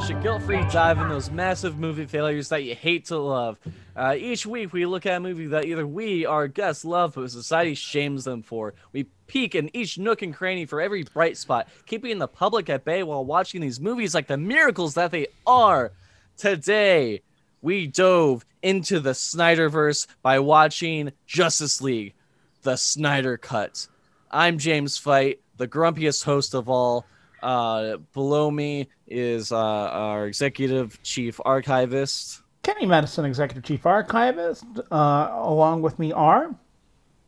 Watch, a guilt-free dive in those massive movie failures that you hate to love. Uh, each week, we look at a movie that either we, our guests, love, but society shames them for. We peek in each nook and cranny for every bright spot, keeping the public at bay while watching these movies like the miracles that they are. Today, we dove into the Snyderverse by watching Justice League, the Snyder Cut. I'm James Fight, the grumpiest host of all. Uh, below me is uh, our executive chief archivist. Kenny Madison, Executive Chief Archivist. Uh, along with me are.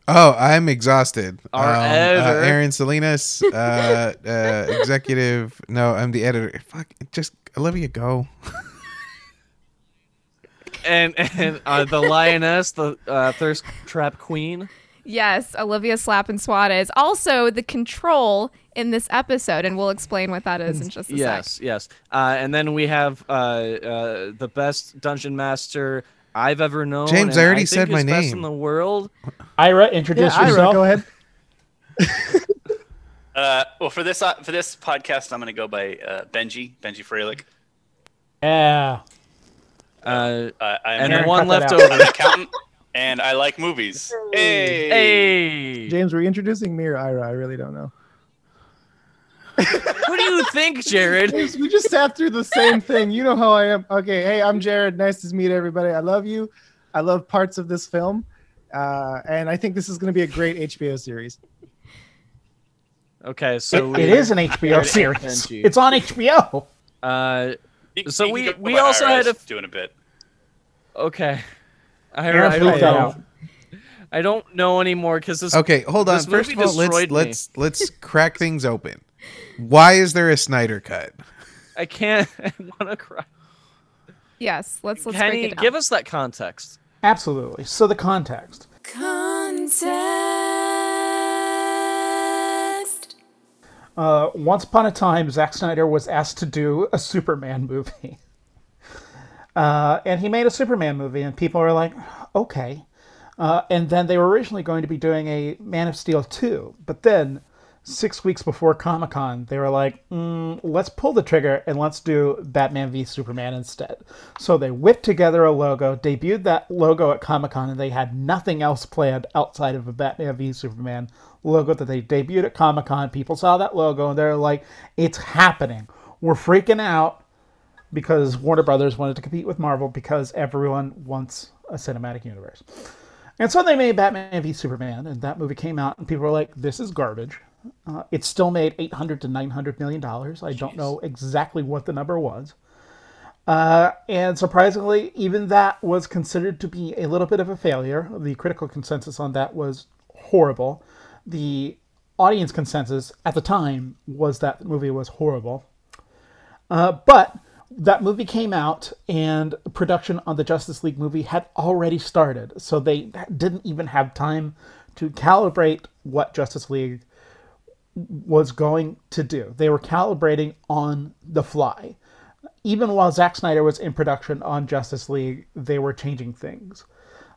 Oh, I'm exhausted. Our um, uh. Aaron Salinas, uh, uh, executive. No, I'm the editor. Fuck, just Olivia, go. And and uh, the lioness, the uh, thirst trap queen. Yes, Olivia Slap and Swat is also the control in this episode, and we'll explain what that is in just a Yes, sec. yes. Uh, and then we have uh, uh, the best dungeon master I've ever known. James, and I already think said my name. best in the world. Ira, introduce Ira, yourself. go ahead. Uh, well, for this uh, for this podcast, I'm going to go by uh, Benji Benji Freilich. Yeah. Uh, Uh, I'm and the Aaron, one cut left that out. an over. accountant, and I like movies. Hey, Hey, James, were you introducing me or Ira? I really don't know. who do you think, Jared? We just sat through the same thing. You know how I am. Okay, hey, I'm Jared. Nice to meet everybody. I love you. I love parts of this film. Uh, and I think this is going to be a great HBO series. Okay, so It- we, it is an HBO Jared series. It's on HBO. Uh, You- So you we- we also Ira, had I a- was doing a bit. okay. I, Aaron, I, don't know. I don't know anymore because this. Okay, hold on. First of all, let's me. let's let's crack things open. Why is there a Snyder cut? I can't. I want to cry. Yes, let's let's break Kenny, it down. give us that context. Absolutely. So the context. Uh, once upon a time, Zack Snyder was asked to do a Superman movie. Uh, and he made a Superman movie, and people were like, okay. Uh, and then they were originally going to be doing a Man of Steel 2. But then, six weeks before Comic Con, they were like, mm, let's pull the trigger and let's do Batman v Superman instead. So they whipped together a logo, debuted that logo at Comic Con, and they had nothing else planned outside of a Batman v Superman logo that they debuted at Comic Con. People saw that logo and they're like, it's happening. We're freaking out because Warner Brothers wanted to compete with Marvel because everyone wants a cinematic universe. And so they made Batman v Superman, and that movie came out, and people were like, "This is garbage." Uh, it still made 800 to 900 million dollars. I don't know exactly what the number was. Uh, and surprisingly, even that was considered to be a little bit of a failure. The critical consensus on that was horrible. The audience consensus at the time was that the movie was horrible. Uh, but that movie came out, and production on the Justice League movie had already started, so they didn't even have time to calibrate what Justice League was going to do. They were calibrating on the fly. Even while Zack Snyder was in production on Justice League, they were changing things.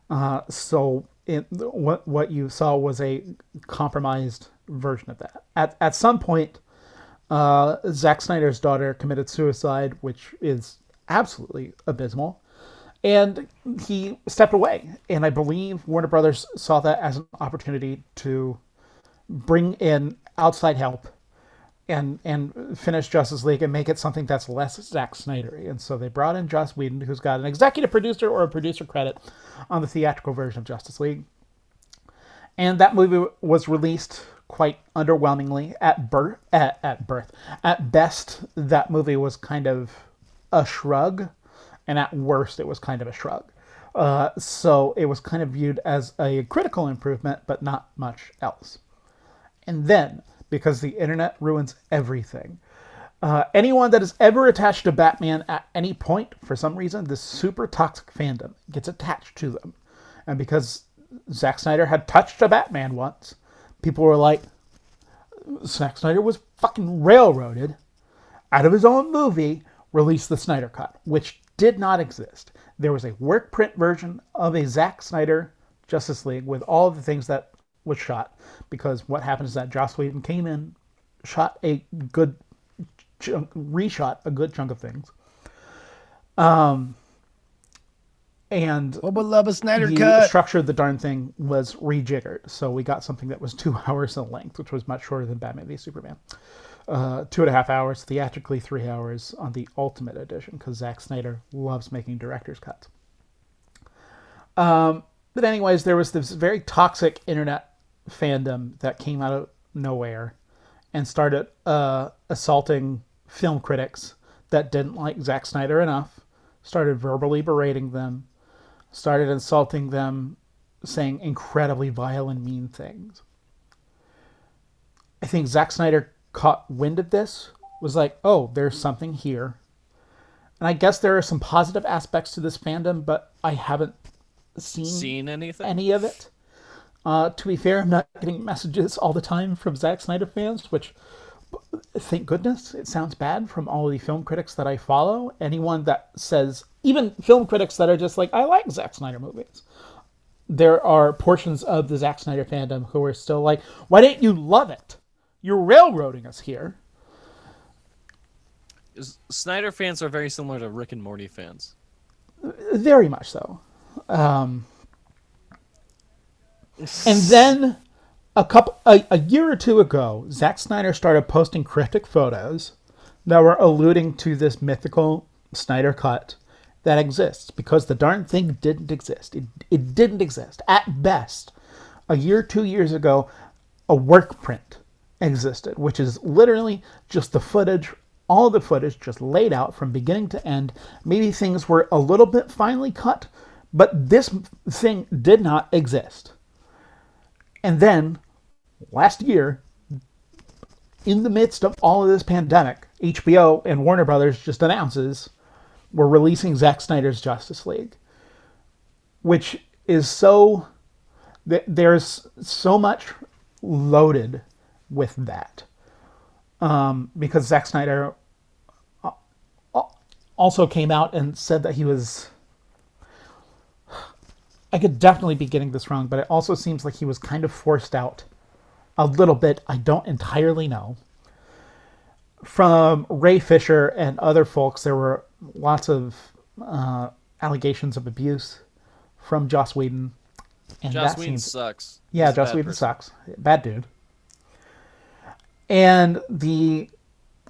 Uh, so it, what what you saw was a compromised version of that. At at some point, uh, Zack Snyder's daughter committed suicide, which is absolutely abysmal. And he stepped away. And I believe Warner Brothers saw that as an opportunity to bring in outside help and and finish Justice League and make it something that's less Zack Snydery. And so they brought in Joss Whedon, who's got an executive producer or a producer credit on the theatrical version of Justice League. And that movie was released quite underwhelmingly at birth. At, at birth, at best, that movie was kind of a shrug, and at worst, it was kind of a shrug. Uh, so it was kind of viewed as a critical improvement, but not much else. And then, because the internet ruins everything, uh, anyone that is ever attached to Batman at any point, for some reason, this super toxic fandom gets attached to them. And because Zack Snyder had touched a Batman once, people were like, Zack Snyder was fucking railroaded out of his own movie, released the Snyder Cut, which did not exist. There was a work print version of a Zack Snyder Justice League with all the things that was shot. Because what happened is that Joss Whedon came in, shot a good chunk, reshot a good chunk of things. Um, and What would love a Snyder the cut? structure of the darn thing was rejiggered. So we got something that was two hours in length, which was much shorter than Batman v Superman. Uh, two and a half hours, theatrically three hours on the Ultimate Edition, because Zack Snyder loves making director's cuts. Um, but anyways, there was this very toxic internet fandom that came out of nowhere and started uh, assaulting film critics that didn't like Zack Snyder enough, started verbally berating them, started insulting them, saying incredibly vile and mean things. I think Zack Snyder caught wind of this, was like, oh, there's something here. And I guess there are some positive aspects to this fandom, but I haven't seen, Seen anything? any of it. Uh, to be fair, I'm not getting messages all the time from Zack Snyder fans, which, thank goodness, it sounds bad from all the film critics that I follow. Anyone that says, even film critics that are just like, I like Zack Snyder movies. There are portions of the Zack Snyder fandom who are still like, why didn't you love it? You're railroading us here. Snyder fans are very similar to Rick and Morty fans. Very much so. Um, and then a couple a, a year or two ago, Zack Snyder started posting cryptic photos that were alluding to this mythical Snyder cut that exists because the darn thing didn't exist. It, it didn't exist. At best, a year, two years ago, a work print existed, which is literally just the footage, all the footage just laid out from beginning to end. Maybe things were a little bit finely cut, but this thing did not exist. And then last year, in the midst of all of this pandemic, HBO and Warner Brothers just announces we're releasing Zack Snyder's Justice League, which is so there's so much loaded with that um, because Zack Snyder uh, also came out and said that he was. I could definitely be getting this wrong, but it also seems like he was kind of forced out a little bit. I don't entirely know. From Ray Fisher and other folks, there were lots of uh, allegations of abuse from Joss Whedon. And Joss Whedon seems sucks. yeah, He's Joss Whedon person. sucks. Bad dude. And the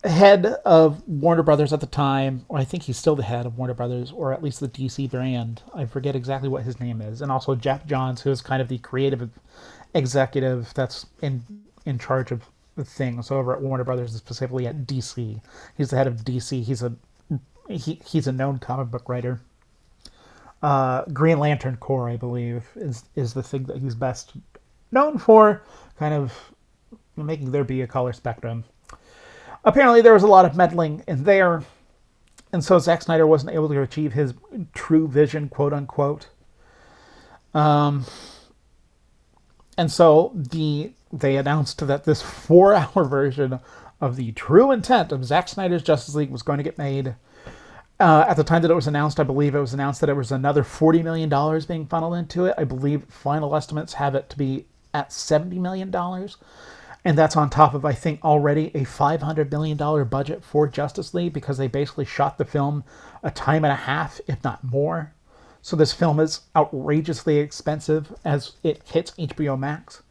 head of Warner Brothers at the time, or I think he's still the head of Warner Brothers, or at least the DC brand. I forget exactly what his name is. And also Geoff Johns, who is kind of the creative executive that's in in charge of the things over at Warner Brothers, specifically at DC. He's the head of DC. He's a he, he's a known comic book writer. Uh, Green Lantern Corps, I believe, is is the thing that he's best known for, kind of making there be a color spectrum. Apparently, there was a lot of meddling in there, and so Zack Snyder wasn't able to achieve his true vision, quote unquote. Um, and so the they announced that this four-hour version of the true intent of Zack Snyder's Justice League was going to get made. Uh, at the time that it was announced, I believe it was announced that it was another $40 million being funneled into it. I believe final estimates have it to be at $70 million. And that's on top of, I think, already a $500 million budget for Justice League because they basically shot the film a time and a half, if not more. So this film is outrageously expensive as it hits HBO Max.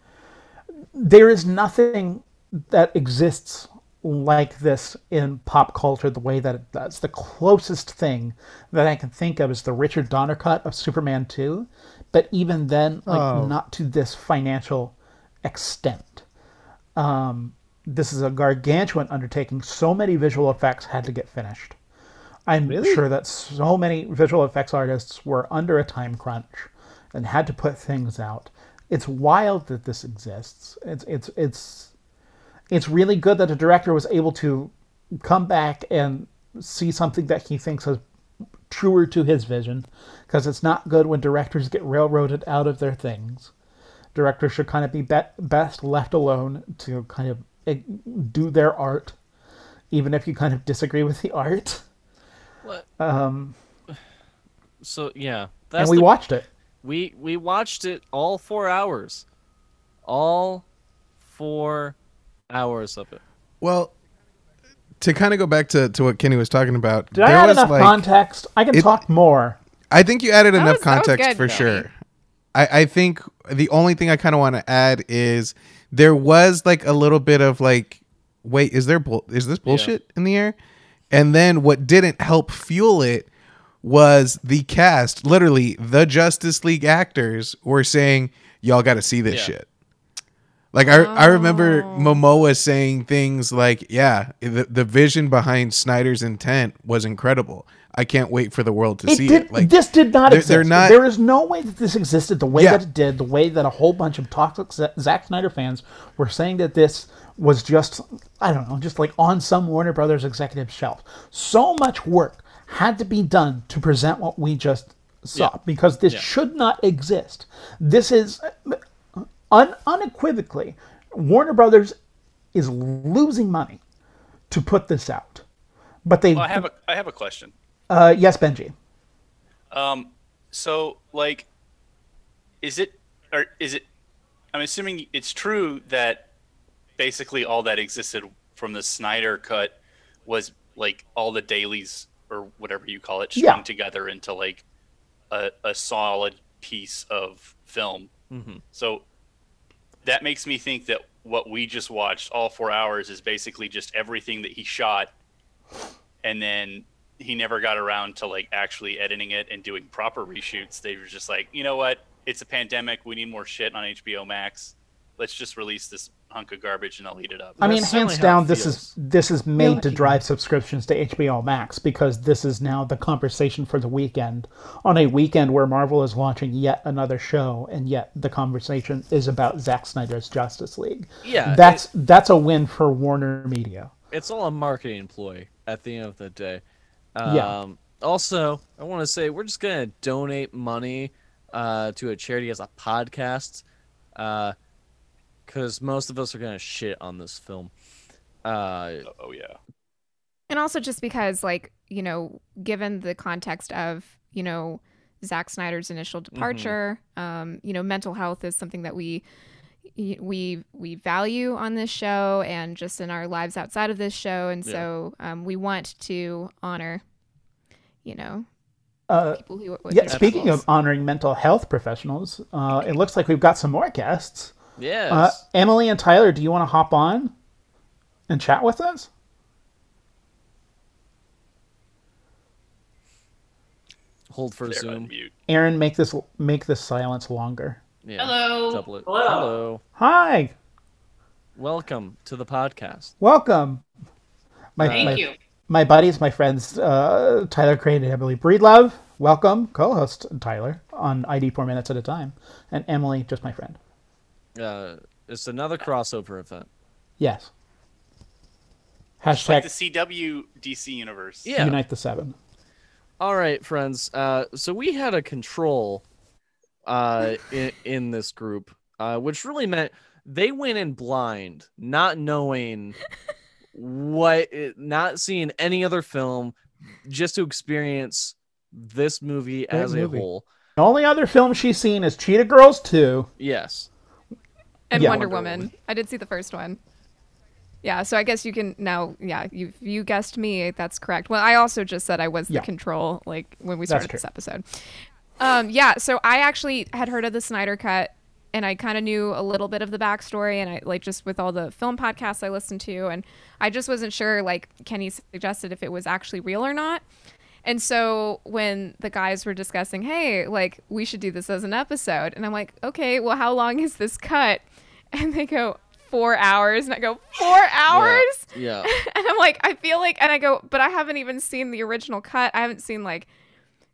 There is nothing that exists like this in pop culture the way that it does. The closest thing that I can think of is the Richard Donner cut of Superman 2, but even then, like Oh. not to this financial extent. Um, this is a gargantuan undertaking. So many visual effects had to get finished. I'm Really? sure that so many visual effects artists were under a time crunch and had to put things out. It's wild that this exists. It's it's it's it's really good that the director was able to come back and see something that he thinks is truer to his vision because it's not good when directors get railroaded out of their things. Directors should kind of be, be best left alone to kind of eh, do their art even if you kind of disagree with the art. What? um, So yeah, and we the- watched it. We we watched it all four hours, all four hours of it. Well, to kind of go back to, to what Kenny was talking about, Did I add was enough like context? I can it- talk more. I think you added enough was- context good, for Kenny. sure. I, I think the only thing I kind of want to add is there was like a little bit of like, wait, is there bull- is this bullshit in the air? And then what didn't help fuel it was the cast. Literally, the Justice League actors were saying, "Y'all got to see this Yeah. shit." Like I, I remember oh. Momoa saying things like, "Yeah, the the vision behind Snyder's intent was incredible. I can't wait for the world to It see did, it." Like this did not they're- exist. they're not- there is no way that this existed the way Yeah. that it did, the way that a whole bunch of toxic Z- Zack Snyder fans were saying that this was just, I don't know, just like on some Warner Brothers executive shelf. So much work had to be done to present what we just saw Yeah. because this Yeah. should not exist. This is un- unequivocally, Warner Brothers is losing money to put this out. But they, Well, I have a I have a question. uh, yes, Benji. Um, so like, is it or is it? I'm assuming it's true that basically all that existed from the Snyder cut was like all the dailies or whatever you call it strung Yeah. together into like a, a solid piece of film. So that makes me think that what we just watched, all four hours, is basically just everything that he shot, and then he never got around to like actually editing it and doing proper reshoots. They were just like, you know what? It's a pandemic. We need more shit on HBO Max. Let's just release this hunk of garbage and I'll eat it up. I mean, That's hands down, it this is this is made to drive subscriptions to HBO Max because this is now the conversation for the weekend. On a weekend where Marvel is launching yet another show, and yet the conversation is about Zack Snyder's Justice League. Yeah, that's that's a win for Warner Media. it's all a marketing ploy at the end of the day. Yeah. Um, Also, I want to say we're just gonna donate money uh, to a charity as a podcast, because most of us are gonna shit on this film. Uh, oh yeah. And also just because, like, you know, given the context of, you know, Zack Snyder's initial departure, um, you know, mental health is something that we we we value on this show and just in our lives outside of this show, and Yeah. so um, we want to honor, you know, Uh, people who. yeah, speaking of honoring mental health professionals, uh, it looks like we've got some more guests. Yes. Uh, Emily and Tyler, do you want to hop on and chat with us? Hold for They're Zoom. unmute. Aaron, make this make this silence longer. Yeah. Hello. Double it. Hello. Hello. Hi, Welcome to the podcast. welcome. My, Thank my, you. my buddies, my friends, uh, Tyler Crane and Emily Breedlove. Welcome, co-host Tyler on ID Four Minutes at a Time, and Emily, just my friend. Uh, it's another crossover event. Yes. It's like Hashtag the CW DC universe. Yeah. Unite the Seven. All right, friends. Uh, so we had a control uh, in, in this group, uh, which really meant they went in blind, not knowing what, it, not seeing any other film, just to experience this movie Great as movie. a whole. The only other film she's seen is Cheetah Girls 2. Yes. And yeah, Wonder, Wonder Woman. Woman. I did see the first one. Yeah, so I guess you can now. Yeah, you you guessed me. That's correct. Well, I also just said I was the control, like when we started this episode. Um, yeah. So I actually had heard of the Snyder Cut, and I kind of knew a little bit of the backstory, and I like just with all the film podcasts I listened to, and I just wasn't sure. Like Kenny suggested, if it was actually real or not. And so when the guys were discussing, hey, like we should do this as an episode, and I'm like, okay, well, how long is this cut? And they go four hours, and I go four hours, Yeah. and I'm like, I feel like, and I go, but I haven't even seen the original cut. I haven't seen like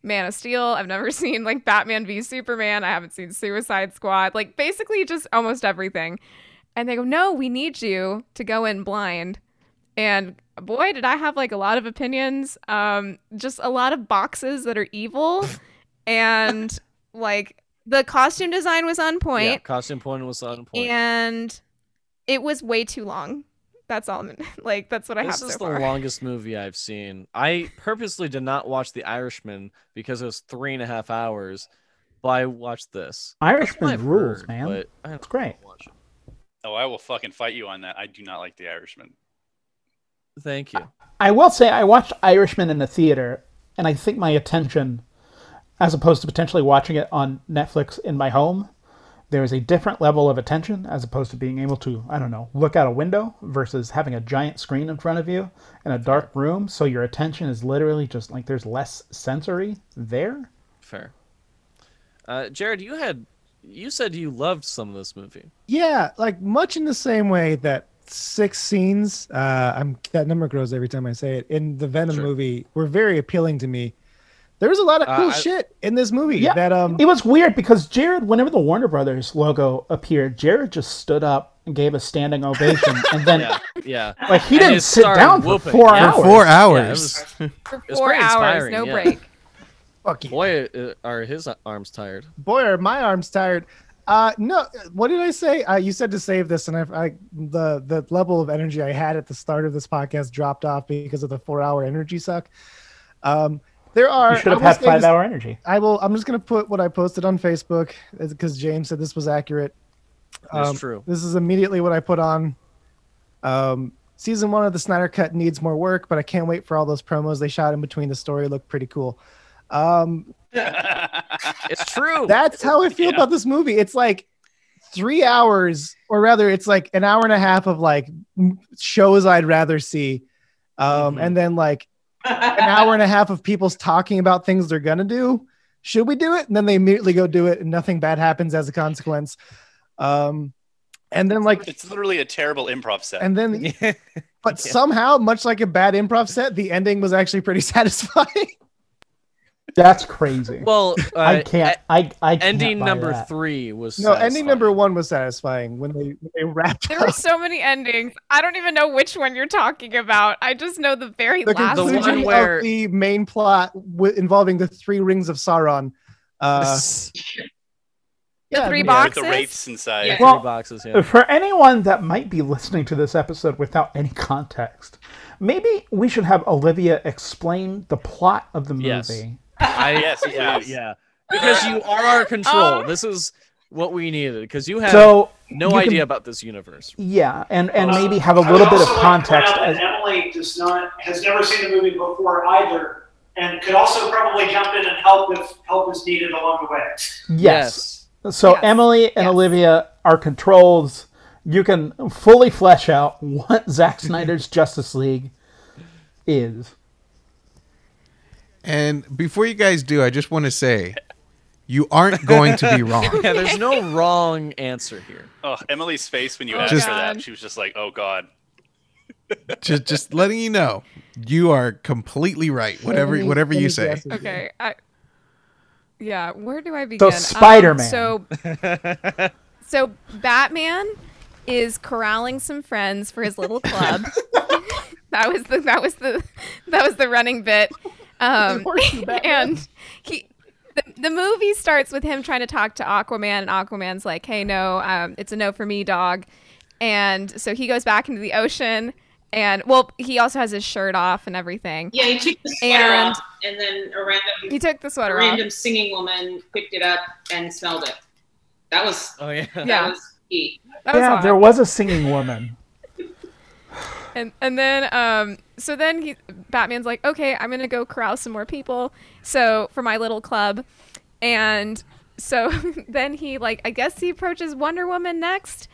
Man of Steel. I've never seen like Batman v Superman. I haven't seen Suicide Squad. Like basically just almost everything. And they go, no, we need you to go in blind. And boy, did I have like a lot of opinions. Um, just a lot of boxes that are evil, and like the costume design was on point. yeah. point, Costume point was on point. and it was way too long. That's all. I'm, like that's what I this have This is so the far. longest movie I've seen. I purposely did not watch The Irishman because it was three and a half hours, but I watched this. Irishman rules, heard, man. But I It's great. watch it. Oh, I will fucking fight you on that. I do not like The Irishman. Thank you. I will say I watched Irishman in the theater, and I think my attention, as opposed to potentially watching it on Netflix in my home, there is a different level of attention as opposed to being able to, I don't know, look out a window versus having a giant screen in front of you in a dark room. So your attention is literally just like there's less sensory there. Fair. Uh, Jared, you had you said you loved some of this movie. Yeah, like much in the same way that six scenes, uh, I'm that number grows every time I say it. In the Venom Sure. movie, were very appealing to me. There was a lot of Uh, cool I- shit in this movie. Yeah, that um, it was weird because Jared, whenever the Warner Brothers logo appeared, Jared just stood up and gave a standing ovation, and then Yeah, yeah. like he And didn't sit down for four yeah. hours. For four Yeah, hours. was- For four hours, inspiring, no yeah. break. fuck you. Boy, uh, are his arms tired. boy are my arms tired uh no what did i say uh, you said to save this and I, I the the level of energy i had at the start of this podcast dropped off because of the four hour energy suck um there are you should have I'm had five this- hour energy. i will i'm just gonna put what i posted on facebook because james said this was accurate That's Um, true. this is immediately what i put on um season one of the snyder cut needs more work but i can't wait for all those promos they shot in between the story look pretty cool um It's true. that's how I feel Yeah. about this movie. It's like three hours, or rather, it's like an hour and a half of like shows I'd rather see, um, Mhm. and then like an hour and a half of people's talking about things they're gonna do. Should we do it? And then they immediately go do it, and nothing bad happens as a consequence. Um, and then like, it's literally a terrible improv set. and then, but somehow, much like a bad improv set, the ending was actually pretty satisfying. That's crazy. well, uh, I can't. I I can't ending buy number that. three was no, ending number one was satisfying when they when they wrapped There up. were so many endings. I don't even know which one you're talking about. I just know the very the last The one conclusion where- the main plot w- involving the three rings of Sauron. Uh, The three yeah, With boxes. the wraiths inside. Yeah, Well, three boxes. Yeah. For anyone that might be listening to this episode without any context, maybe we should have Olivia explain the plot of the movie. Yes. I, Yes, yeah, yeah. Because you are our control. Oh. This is what we needed. Because you have So no you can- idea about this universe. yeah, and and Uh, maybe have a little bit of like context. As, Emily does not has never seen the movie before either, and could also probably jump in and help if help is needed along the way. yes. So Yes. Emily and Yes. Olivia are controls. You can fully flesh out what Zack Snyder's Justice League is. And before you guys do, I just want to say, you aren't going to be wrong. Yeah, there's no wrong answer here. Oh, Emily's face when you Oh, asked her that, she was just like, "Oh God." just, just letting you know, you are completely right. Whatever, Any- whatever any you say. Okay. I, yeah. Where do I begin? Um, Spider-Man. so, so Batman is corralling some friends for his little club. that was the that was the that was the running bit. Um, and he. The, the movie starts with him trying to talk to Aquaman, and Aquaman's like, "Hey, no, um, it's a no for me, dog." And so he goes back into the ocean, and well, he also has his shirt off and everything. Yeah, he took the sweater And- off, and then a random, He took the a sweater off. random singing woman picked it up and smelled it. That was Oh yeah. that Yeah. was key. That was yeah, hot. there was a singing woman. And and then um so then he Batman's like, okay, I'm gonna go corral some more people. So for my little club, and so then he like I guess he approaches Wonder Woman next,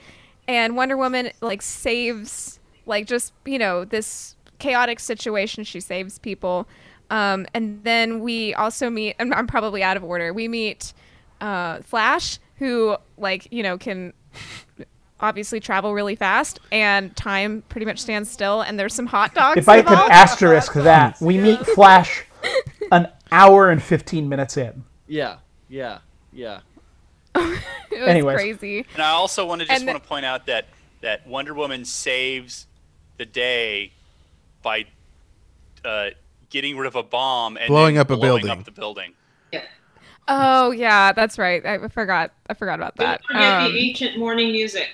and Wonder Woman like saves like just you know this chaotic situation. She saves people, um, and then we also meet. And I'm probably out of order. We meet uh, Flash, who like you know can obviously travel really fast and time pretty much stands still and there's some hot dogs If I could asterisk that, we meet Flash an hour and 15 minutes in. Yeah. Yeah. Yeah. it was Anyways. crazy And I also want to just And want to point out that that Wonder Woman saves the day by uh, getting rid of a bomb and Blowing up a blowing building. Up the building. yeah oh yeah that's right i forgot i forgot about that. Don't that forget Um, the ancient morning music.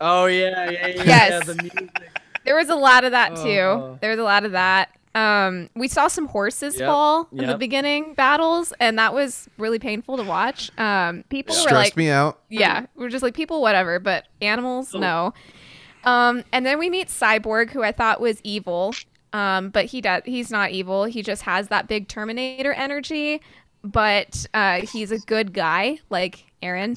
Oh yeah. Yeah. Yeah. Yes. yeah, the music. there was a lot of that too Oh. there was a lot of that um we saw some horses Yep, fall in the beginning battles and that was really painful to watch um people were Stressed like me out. yeah we're just like people whatever but animals no Um, and then we meet Cyborg, who I thought was evil. Um, but he does he's not evil. He just has that big Terminator energy. But uh, he's a good guy, like Aaron.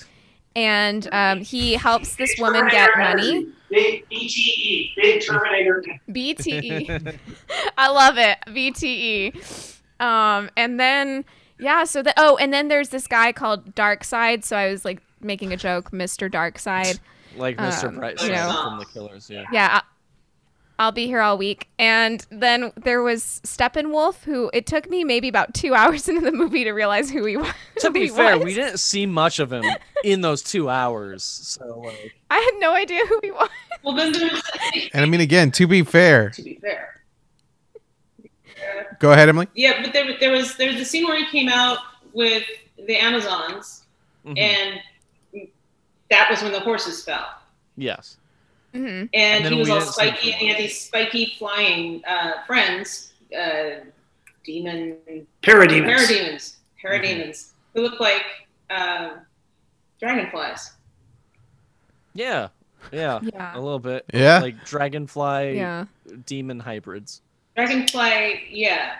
And um, he helps this woman get money. Big BTE, big Terminator. BTE. I love it. BTE. Um, and then yeah, so the oh, and then there's this guy called Darkseid. So I was like making a joke, Mr. Darkseid. Like Mr. Um, Price you know. from the Killers, yeah. Yeah, I- I'll be here all week. And then there was Steppenwolf, who it took me maybe about two hours into the movie to realize who he was. To be fair, was. we didn't see much of him in those two hours. So like, I had no idea who he was. Well, then And I mean, again, to be fair, to be fair. go ahead, Emily. Yeah, but there, there was there was the scene where he came out with the Amazons, mhm. and that was when the horses fell. yes. Hmm And, And he was all spiky, and he had these spiky flying uh, friends, uh, demon Parademons. parademons, parademons, who look like uh, dragonflies. Yeah. Yeah. Yeah. A little bit. Yeah. Like dragonfly Yeah. demon hybrids. Dragonfly, yeah.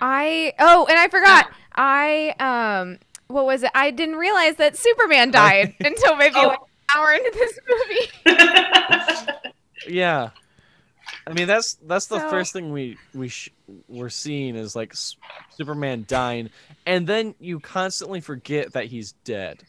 I oh, and I forgot. I um, what was it? I didn't realize that Superman died until maybe Oh. like an hour into this movie. Yeah. I mean that's that's the So- first thing we we sh- we're seeing is like S- Superman dying and then you constantly forget that he's dead.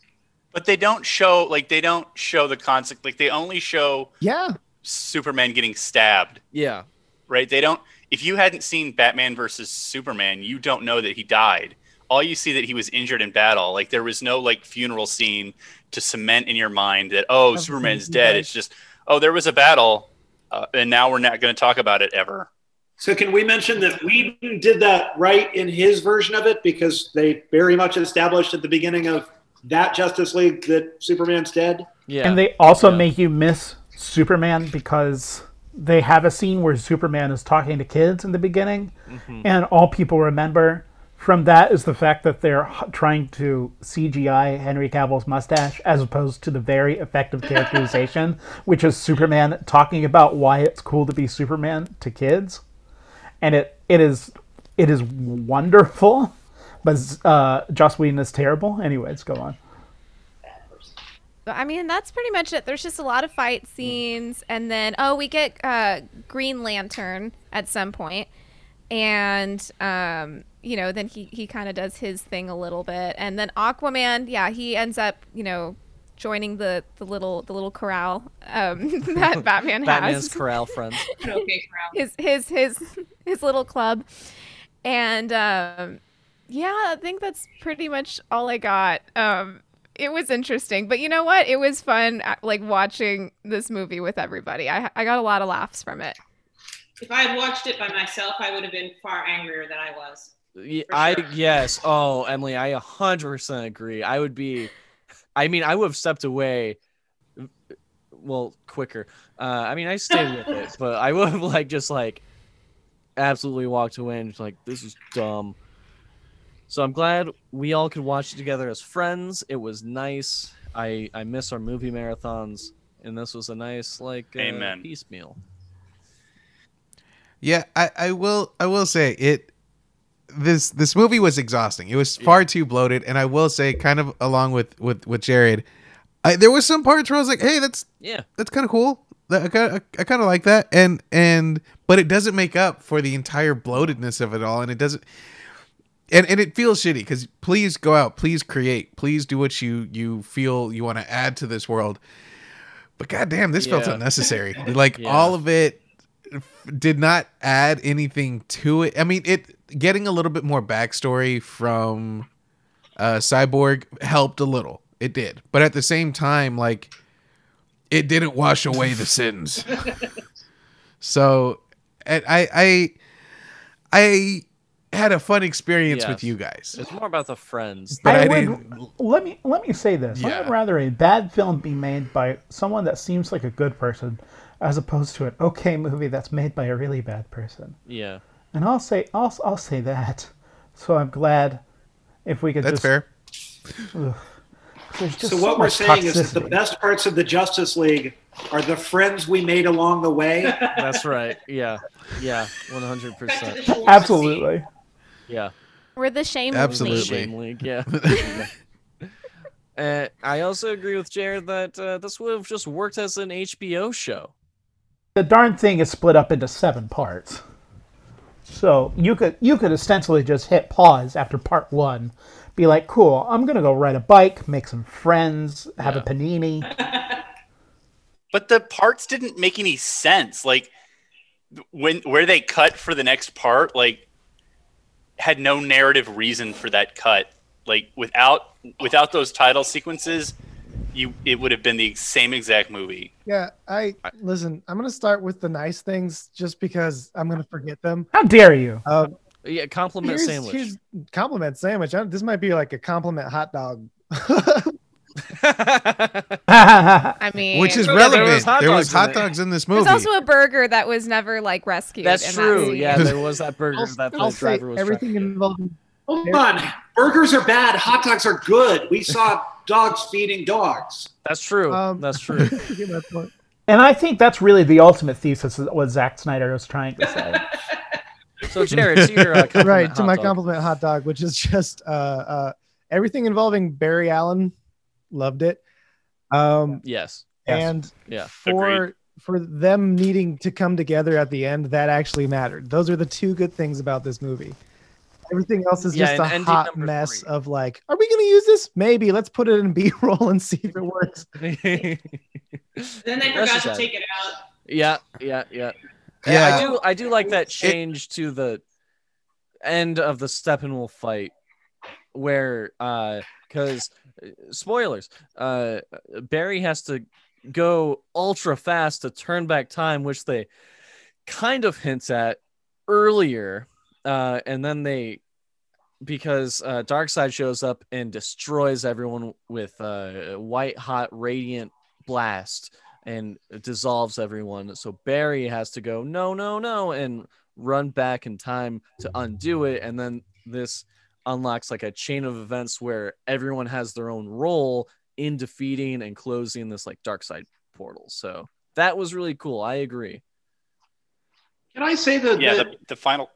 But they don't show like they don't show the concept. Like they only show Yeah. Superman getting stabbed. Yeah. right? They don't. If you hadn't seen Batman versus Superman, you don't know that he died. All you see that he was injured in battle. Like there was no like funeral scene to cement in your mind that oh Everything Superman's he dead. died. It's just oh there was a battle, uh, and now we're not going to talk about it ever. So can we mention that Whedon did that right in his version of it because they very much established at the beginning of that Justice League that Superman's dead? Yeah. And they also Yeah. make you miss Superman because they have a scene where Superman is talking to kids in the beginning, Mm-hmm. and all people remember from that is the fact that they're trying to CGI Henry Cavill's mustache as opposed to the very effective characterization, which is Superman talking about why it's cool to be Superman to kids, and it it is it is wonderful, but uh, Joss Whedon is terrible. Anyways, go on. I mean, that's pretty much it. There's just a lot of fight scenes, and then oh, we get uh, Green Lantern at some point, and um, you know, then he he kind of does his thing a little bit, and then Aquaman, yeah, he ends up, you know, joining the the little the little corral um, that Batman has. Batman's corral friends. Okay, crowd. his his his his little club and um yeah i think that's pretty much all i got um it was interesting but you know what it was fun uh, like watching this movie with everybody i i got a lot of laughs from it If I had watched it by myself, I would have been far angrier than I was. Ye- For I yes. Oh, Emily, I 100% agree. I would be I mean, I would have stepped away well, quicker. Uh I mean, I stayed with it, but I would have like just like absolutely walked away and just like this is dumb. So I'm glad we all could watch it together as friends. It was nice. I I miss our movie marathons and this was a nice like uh, Amen. piecemeal. Yeah, I, I will I will say it this this movie was exhausting. It was far too bloated, and I will say, kind of along with with with Jared, I, there was some parts where I was like, "Hey, that's Yeah. that's kind of cool. That- I kind of I kind of like that." And and but it doesn't make up for the entire bloatedness of it all, and it doesn't. And, and it feels shitty because please go out, please create, please do what you you feel you want to add to this world. But goddamn, this felt unnecessary. Like Yeah. all of it did not add anything to it. I mean, it getting a little bit more backstory from uh, Cyborg helped a little. It did, but at the same time, like it didn't wash away the sins. so, and I, I, I had a fun experience with you guys. It's more about the friends. But I would, didn't- Let me let me say this. I would rather a bad film be made by someone that seems like a good person, as opposed to an okay movie that's made by a really bad person. Yeah. And I'll say I'll I'll say that. So I'm glad if we could That's just fair. there's just So what we're much saying is that the best parts of the Justice League are the friends we made along the way. That's right. Yeah. Yeah. One hundred percent. Absolutely. Yeah. We're the shame Absolutely. Shame League. Yeah. Uh, I also agree with Jared that uh, this would have just worked as an HBO show. The darn thing is split up into seven parts. So you could you could ostensibly just hit pause after part one, be like, "Cool, I'm gonna go ride a bike, make some friends, have a panini." But the parts didn't make any sense. Like when where they cut for the next part, like had no narrative reason for that cut. Like without without those title sequences, you it would have been the same exact movie. Yeah, I listen. I'm gonna start with the nice things just because I'm gonna forget them. How dare you? Um, Yeah, compliment here's, sandwich. here's compliment sandwich. I, this might be like a compliment hot dog. I mean, Which is Yeah, there relevant. was hot there was dogs in hot it. dogs in this movie. there's also a burger that was never like rescued. That's in that true. Yeah, there was that burger I'll, that the I'll say driver was everything trying to get. involving. Hold on. Burgers are bad. Hot dogs are good. We saw dogs feeding dogs. That's true. Um, That's true. You get my point. And I think that's really the ultimate thesis of what Zack Snyder was trying to say. So Jared, to your uh, right to my dog. compliment hot dog, which is just uh, uh, everything involving Barry Allen. Loved it. Um, Yes. Yes. and Yeah. for Agreed. for them needing to come together at the end, that actually mattered. Those are the two good things about this movie. Everything else is Yeah, just a hot mess three. of like, are we going to use this? Maybe. Let's put it in B-roll and see if it works. Then they That's forgot just to sad. take it out. yeah. Yeah. Yeah. Yeah. Yeah. I do. I do like that change to the end of the Steppenwolf fight, where uh, because spoilers, uh, Barry has to go ultra fast to turn back time, which they kind of hints at earlier, uh, and then they because uh, Darkseid shows up and destroys everyone with uh, white hot radiant blast and dissolves everyone. So Barry has to go no no no and run back in time to undo it, and then this unlocks like a chain of events where everyone has their own role in defeating and closing this like dark side portal. So that was really cool. I agree. Can I say that, Yeah, that, the, the final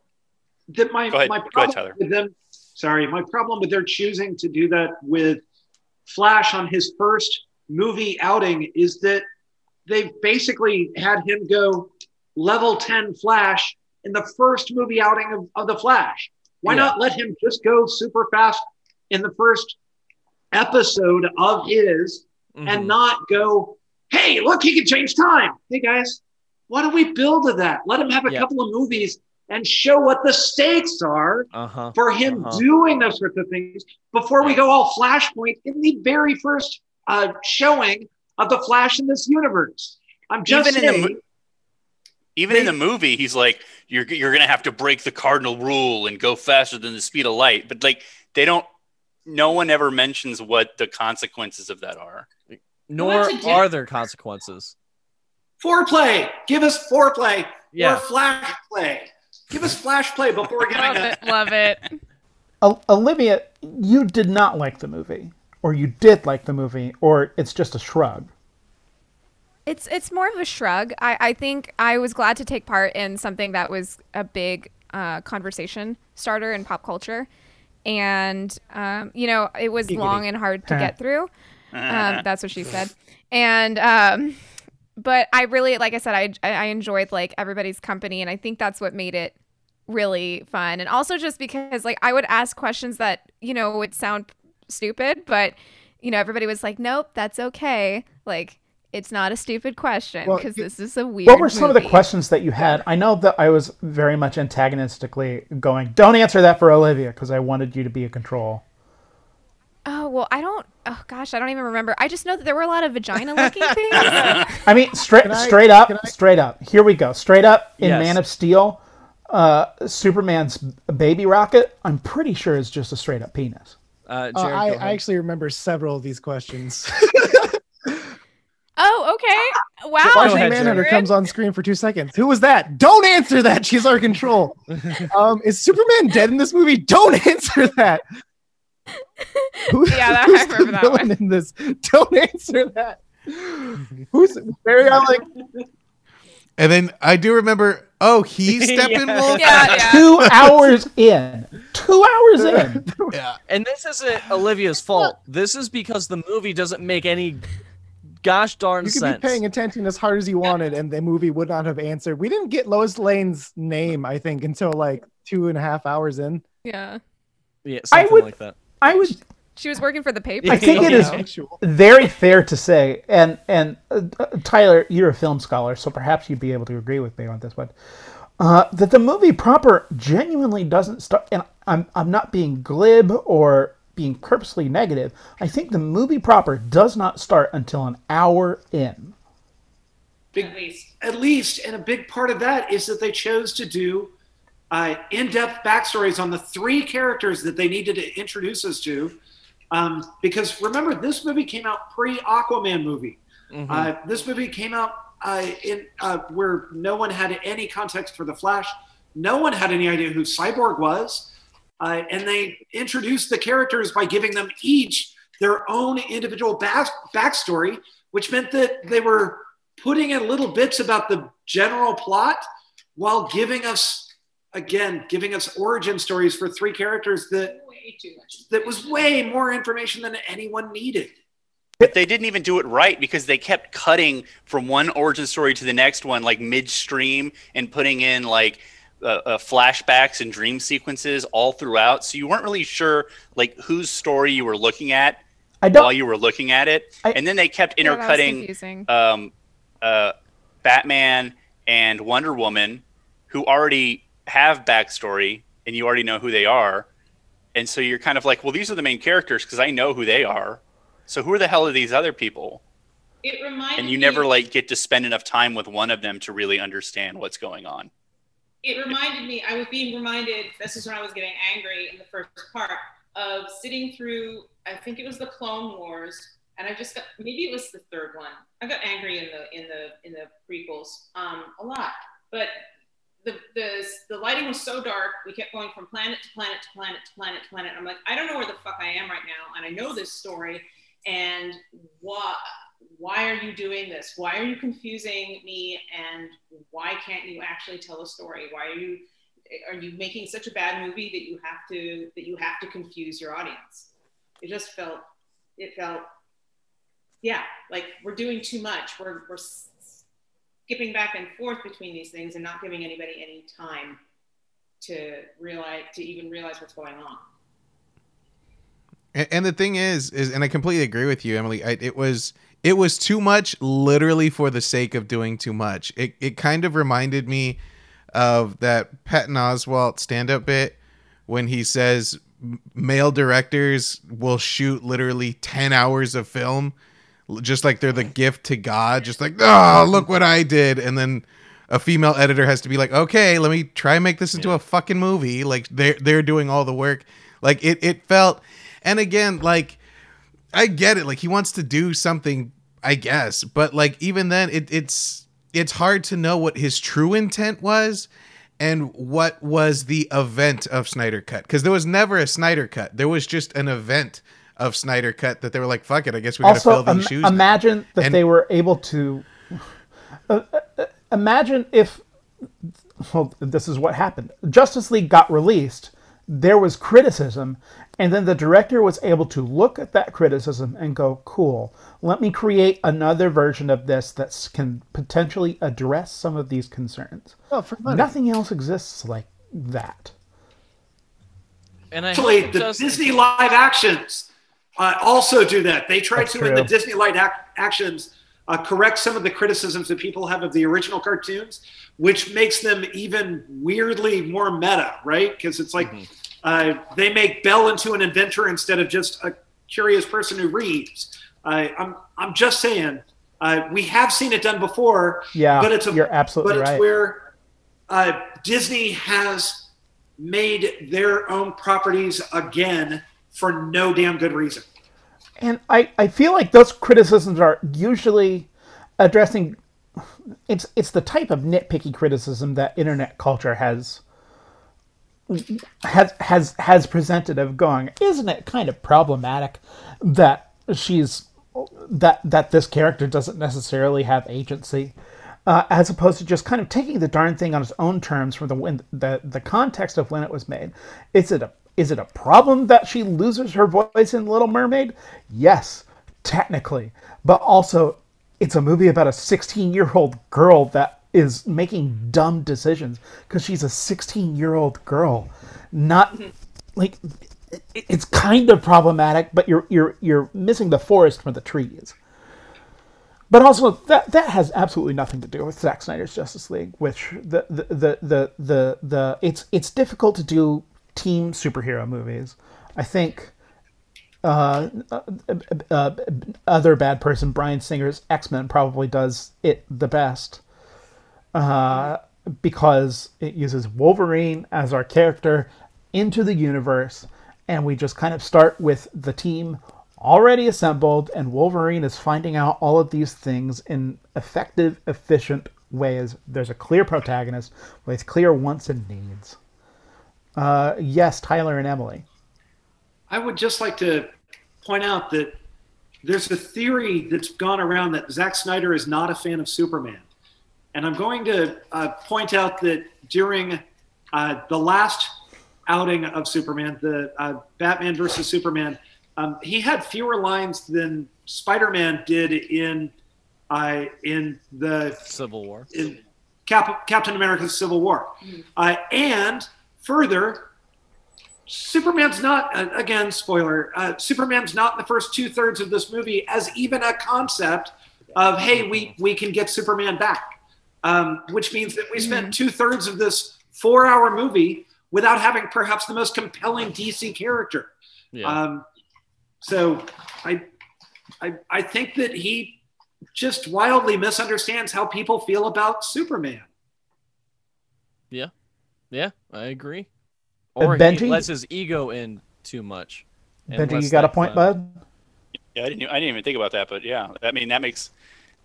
that my, ahead. my problem with them, sorry, my problem with their choosing to do that with Flash on his first movie outing is that they've basically had him go level 10 Flash in the first movie outing of, of the Flash. Why Yeah. not let him just go super fast in the first episode of his Mhm. and not go, hey, look, he can change time. Hey, guys, why don't we build to that? Let him have a Yeah. couple of movies and show what the stakes are uh-huh. for him Uh-huh. doing those sorts of things before we go all Flashpoint in the very first uh, showing of the Flash in this universe. I'm just Even in the saying. mo- even in the movie, he's like, "You're you're gonna have to break the cardinal rule and go faster than the speed of light." But like, they don't. No one ever mentions what the consequences of that are. Nor are there consequences. foreplay. Give us foreplay Yeah. or flash play. Give us flash play before we're Love it. Love it. Olivia, you did not like the movie, or you did like the movie, or it's just a shrug. It's it's more of a shrug. I, I think I was glad to take part in something that was a big uh, conversation starter in pop culture, and um, you know it was long and hard to get through. Um, that's what she said, and um, but I really, like I said, I I enjoyed like everybody's company, and I think that's what made it really fun, and also just because like I would ask questions that you know would sound stupid, but you know everybody was like, nope, that's okay, like. It's not a stupid question because y- this is a weird. What were some of the questions that you had? I know that I was very much antagonistically going, don't answer that for Olivia, because I wanted you to be a control. Oh well, I don't. Oh gosh, I don't even remember. I just know that there were a lot of vagina-looking things. I mean, straight, I- straight up, I- straight up. Here we go. Straight up in Yes. Man of Steel, uh, Superman's baby rocket. I'm pretty sure is just a straight up penis. Uh, Jared, Uh, I. I actually remember several of these questions. oh, okay. Wow. Go Martian ahead, Manhunter Jared. comes on screen for two seconds. Who was that? Don't answer that. She's our control. um, is Superman dead in this movie? Don't answer that. Who, Yeah, that- who's I remember the that villain one. in this? Don't answer that. Who's Barry Allen? And then I do remember, oh, he's Steppenwolf. Yeah, yeah. Two hours in. Two hours in. Yeah. And this isn't Olivia's fault. This is because the movie doesn't make any gosh darn sense. You could sense. be paying attention as hard as you wanted, and the movie would not have answered. We didn't get Lois Lane's name, I think, until like two and a half hours in. Yeah. yeah, I something would- like that. I would She was working for the paper. I think it is Yeah. very fair to say, and and uh, uh, Tyler, you're a film scholar, so perhaps you'd be able to agree with me on this one. Uh, that the movie proper genuinely doesn't start, and I'm I'm not being glib or being purposely negative. I think the movie proper does not start until an hour in. Big, At least. at least, and a big part of that is that they chose to do uh, in-depth backstories on the three characters that they needed to introduce us to. Um, because remember, this movie came out pre-Aquaman movie. Mhm. Uh, this movie came out uh, in uh, where no one had any context for the Flash. No one had any idea who Cyborg was, uh, and they introduced the characters by giving them each their own individual back- backstory, which meant that they were putting in little bits about the general plot while giving us again giving us origin stories for three characters that Way too much. that was way more information than anyone needed. But they didn't even do it right because they kept cutting from one origin story to the next one, like midstream, and putting in like uh, uh, flashbacks and dream sequences all throughout. So you weren't really sure like whose story you were looking at I while don't. you were looking at it. I- and then they kept Yeah, that was intercutting confusing. um, uh, Batman and Wonder Woman, who already have backstory and you already know who they are. And so you're kind of like, well, these are the main characters because I know who they are. So who are the hell are these other people? It reminded And you me, never like get to spend enough time with one of them to really understand what's going on. It reminded me. I was being reminded. This is when I was getting angry in the first part of sitting through. I think it was the Clone Wars, and I just got maybe it was the third one. I got angry in the in the in the prequels um, a lot, but the, the the lighting was so dark. We kept going from planet to planet to planet to planet to planet. I'm like, I don't know where the fuck I am right now, and I know this story, and why why are you doing this? Why are you confusing me? And why can't you actually tell a story? Why are you are you making such a bad movie that you have to that you have to confuse your audience? It just felt it felt yeah like we're doing too much. We're we're skipping back and forth between these things and not giving anybody any time to realize to even realize what's going on. And, and the thing is, is and I completely agree with you, Emily. I, it was it was too much, literally for the sake of doing too much. It it kind of reminded me of that Patton Oswalt stand up bit when he says male directors will shoot literally 10 hours of film just like they're the gift to God, just like, oh, look what I did. And then a female editor has to be like, okay, let me try and make this into a fucking movie. Like they're they're doing all the work. Like it it felt and again, like I get it. Like he wants to do something, I guess, but like even then, it, it's it's hard to know what his true intent was and what was the event of Snyder Cut because there was never a Snyder Cut. There was just an event of Snyder Cut that they were like, "Fuck it, I guess we got to also, fill these im- shoes." now." imagine that And- they were able to. Uh, uh, imagine if. Well, this is what happened. Justice League got released. There was criticism, and then the director was able to look at that criticism and go, "Cool. Let me create another version of this that can potentially address some of these concerns." Oh, for money. Nothing else exists like that. And I Actually, the Disney live actions uh, also do that. They try That's to, in the. Disney live ac- actions, uh, correct some of the criticisms that people have of the original cartoons, which makes them even weirdly more meta, right? Because it's like Mm-hmm. uh, they make Belle into an inventor instead of just a curious person who reads. Uh, I'm, I'm just saying, uh, we have seen it done before. Yeah, but it's a, you're absolutely but it's right. where uh, Disney has made their own properties again for no damn good reason. And I, I feel like those criticisms are usually addressing it's it's the type of nitpicky criticism that internet culture has has has has presented of going, isn't it kind of problematic that she's that that this character doesn't necessarily have agency, uh, as opposed to just kind of taking the darn thing on its own terms from the when, the the context of when it was made. Is it a is it a problem that she loses her voice in Little Mermaid? Yes, technically, but also it's a movie about a 16 year old girl that is making dumb decisions because she's a 16 year old girl. Not like it's kind of problematic, but you're you're you're missing the forest from the trees. But also that that has absolutely nothing to do with Zack Snyder's Justice League, which the the the the the, the it's it's difficult to do team superhero movies. I think uh, uh, uh, other bad person Bryan Singer's X Men probably does it the best uh, because it uses Wolverine as our character into the universe, and we just kind of start with the team already assembled, and Wolverine is finding out all of these things in effective, efficient ways. There's a clear protagonist with clear wants and needs. Uh, yes, Tyler and Emily. I would just like to point out that there's a theory that's gone around that Zack Snyder is not a fan of Superman. And I'm going to uh, point out that during uh, the last outing of Superman, the uh, Batman versus Superman, um, he had fewer lines than Spider-Man did in uh, in the Civil War. in Cap- Captain America's Civil War. Uh, and further, Superman's not, uh, again, spoiler, uh, Superman's not in the first two thirds of this movie as even a concept of, hey, we, we can get Superman back. Um, which means that we spent two thirds of this four hour movie without having perhaps the most compelling DC character. Yeah. Um, so I, I, I think that he just wildly misunderstands how people feel about Superman. yeah. Yeah, I agree. Or Benji? he lets his ego in too much. and Benji, you got a point, fun- bud? Yeah, I didn't. I didn't even think about that, but yeah, I mean that makes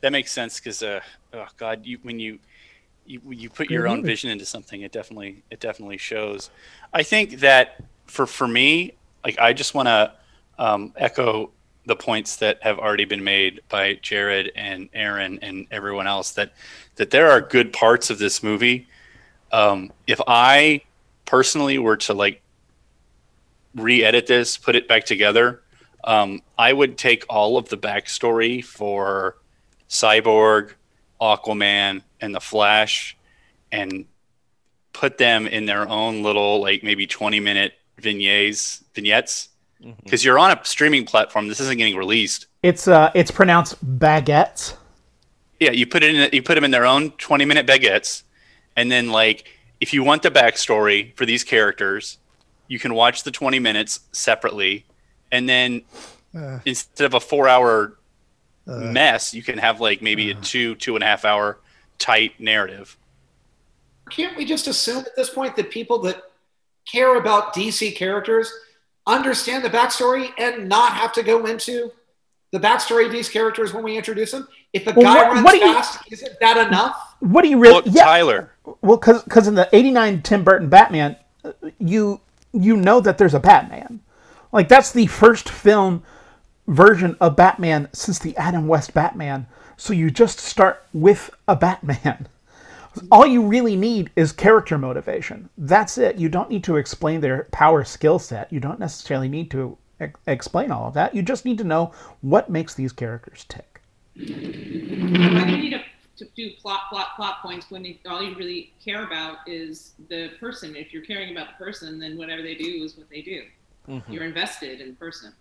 that makes sense because, uh, oh God, you when you you you put your own vision into something, it definitely it definitely shows. I think that for for me, like I just want to um, echo the points that have already been made by Jared and Aaron and everyone else that that there are good parts of this movie. Um, if I personally were to like re-edit this, put it back together, um, I would take all of the backstory for Cyborg, Aquaman, and the Flash, and put them in their own little like maybe twenty minute vignettes vignettes because you're on a streaming platform. This isn't getting released. It's uh, it's pronounced baguettes. Yeah, you put it in. You put them in their own twenty minute baguettes, and then like if you want the backstory for these characters, you can watch the twenty minutes separately, and then Uh. instead of a four hour mess, you can have like maybe a two two and a half hour tight narrative. Can't we just assume at this point that people that care about DC characters understand the backstory and not have to go into the backstory of these characters when we introduce them? If a Well, guy what- runs what do you- fast, isn't that enough? What do you really? Look, yeah, Tyler. well, because in the '89 Tim Burton Batman, uh, you you know that there's a Batman. Like that's the first film version of Batman since the Adam West Batman. So you just start with a Batman. All you really need is character motivation. That's it. You don't need to explain their power skill set. You don't necessarily need to ex- explain all of that. You just need to know what makes these characters tick. Why do you need to, to do plot, plot, plot points when you, all you really care about is the person? If you're caring about the person, then whatever they do is what they do. You're invested in the person.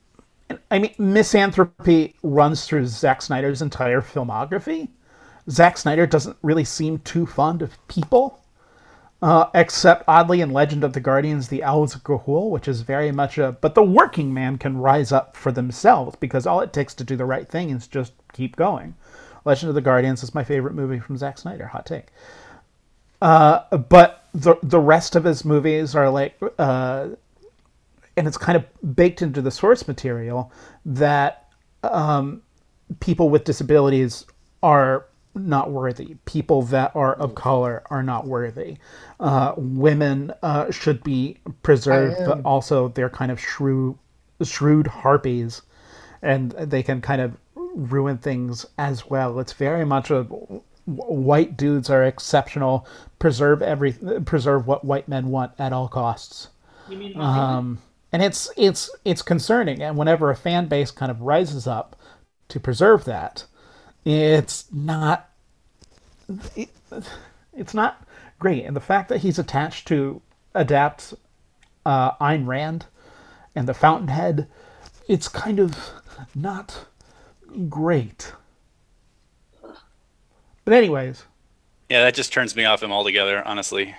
I mean, misanthropy runs through Zack Snyder's entire filmography. Zack Snyder doesn't really seem too fond of people, uh, except oddly in Legend of the Guardians, the Owls of Ga'Hoole, which is very much a. But the working man can rise up for themselves because all it takes to do the right thing is just keep going. Legend of the Guardians is my favorite movie from Zack Snyder. Hot take. Uh, but the the rest of his movies are like uh, and it's kind of baked into the source material that um, people with disabilities are not worthy. People that are of color are not worthy. Uh, women uh, should be preserved, but also they're kind of shrewd, shrewd harpies, and they can kind of ruin things as well. It's very much a white dudes are exceptional. Preserve every preserve what white men want at all costs. You mean Um, and it's it's it's concerning. And whenever a fan base kind of rises up to preserve that, it's not it, it's not great. And the fact that he's attached to adapt uh, Ayn Rand and the Fountainhead, it's kind of not great. But anyways, Yeah, that just turns me off him altogether, honestly.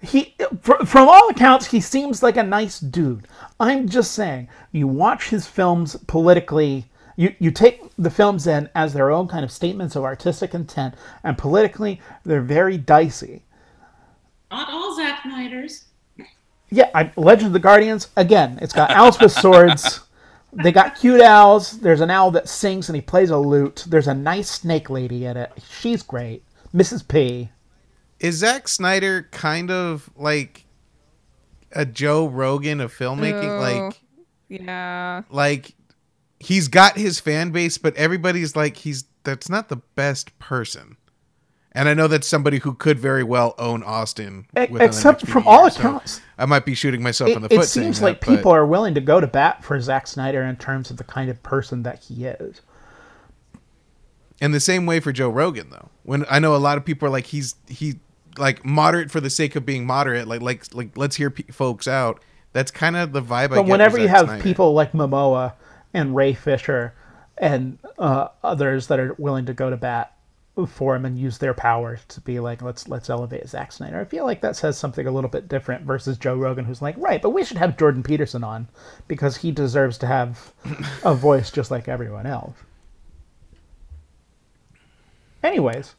he from all accounts he seems like a nice dude i'm just saying you watch his films politically you, you take the films in as their own kind of statements of artistic intent and politically they're very dicey Not all Zack Snyders. yeah I, legend of the guardians again it's got owls with swords they got cute owls there's an owl that sings and he plays a lute there's a nice snake lady in it she's great mrs p Is Zack Snyder kind of like a Joe Rogan of filmmaking? Ooh. Like, Yeah. like he's got his fan base, but everybody's like, he's that's not the best person. And I know that's somebody who could very well own Austin. Except from all years, so accounts I might be shooting myself it, in the foot. It seems that, like but- people are willing to go to bat for Zack Snyder in terms of the kind of person that he is. In the same way for Joe Rogan, though, when I know a lot of people are like, he's he like moderate for the sake of being moderate, like like like let's hear pe- folks out. That's kind of the vibe. I But whenever you have Snyder. people like Momoa and Ray Fisher and uh, others that are willing to go to bat for him and use their power to be like, let's let's elevate Zack Snyder. I feel like that says something a little bit different versus Joe Rogan, who's like, right, but we should have Jordan Peterson on because he deserves to have a voice just like everyone else. Anyways,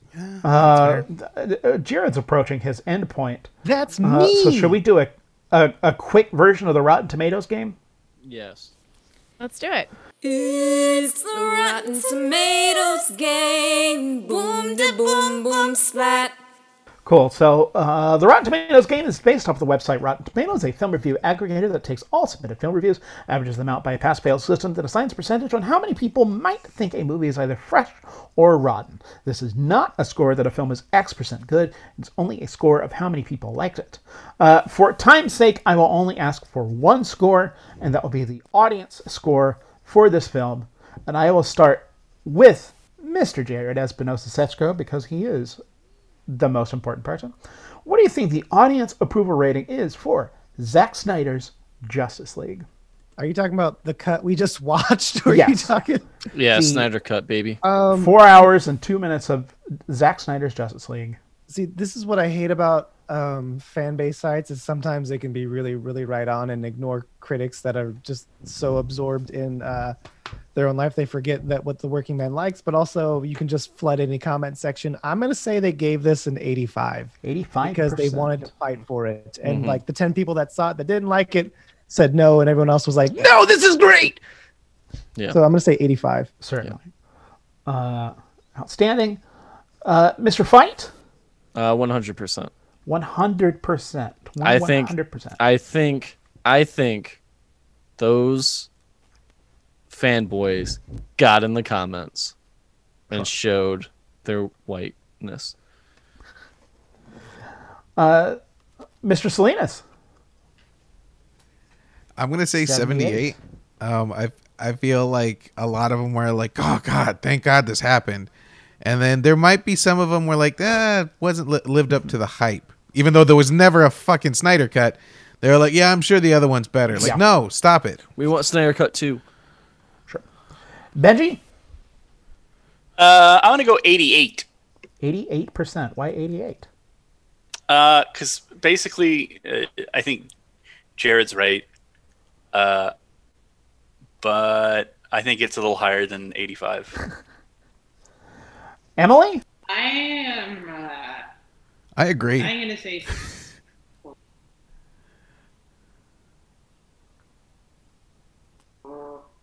uh, th- uh, Jared's approaching his end point. That's Uh, me. so should we do a, a a quick version of the Rotten Tomatoes game? Yes. Let's do it. It's the Rotten Tomatoes game. Boom, da boom, boom, splat. Cool. So uh, the Rotten Tomatoes game is based off the website Rotten Tomatoes, a film review aggregator that takes all submitted film reviews, averages them out by a pass-fail system that assigns a percentage on how many people might think a movie is either fresh or rotten. This is not a score that a film is X percent good. It's only a score of how many people liked it. Uh, for time's sake, I will only ask for one score, and that will be the audience score for this film. And I will start with Mr. Jared Espinosa Setchko because he is the most important person. What do you think the audience approval rating is for Zack Snyder's Justice League? Are you talking about the cut we just watched? Or are you talking? Yeah, The- Snyder cut, baby. Um, four hours and two minutes of Zack Snyder's Justice League. See, this is what I hate about um, fan base sites is sometimes they can be really, really right on and ignore critics that are just so absorbed in uh, their own life they forget that what the working man likes. But also, you can just flood any comment section. I'm gonna say they gave this an 85 85 because they wanted to fight for it, and Mhm. like the 10 people that saw it that didn't like it said no, and everyone else was like, no, this is great. Yeah. So I'm gonna say 85. Certainly. Uh, outstanding. Uh, Mr. Fight, Uh, 100%. 100%. I think I think I think those fanboys got in the comments and showed their whiteness. Uh, Mr. Salinas, I'm gonna say 78. 78. Um, I I feel like a lot of them were like, oh God, thank God this happened, and then there might be some of them were like, that it wasn't li- lived up to the hype, even though there was never a fucking Snyder cut. They were like, yeah, I'm sure the other one's better. Like, Yeah. no, stop it. We want Snyder cut too. Sure. Benji, Uh, I'm gonna go 88. 88%. Why 88? Uh, Because basically, uh, I think Jared's right. Uh, but I think it's a little higher than 85. Emily? I am. I agree. I'm gonna say.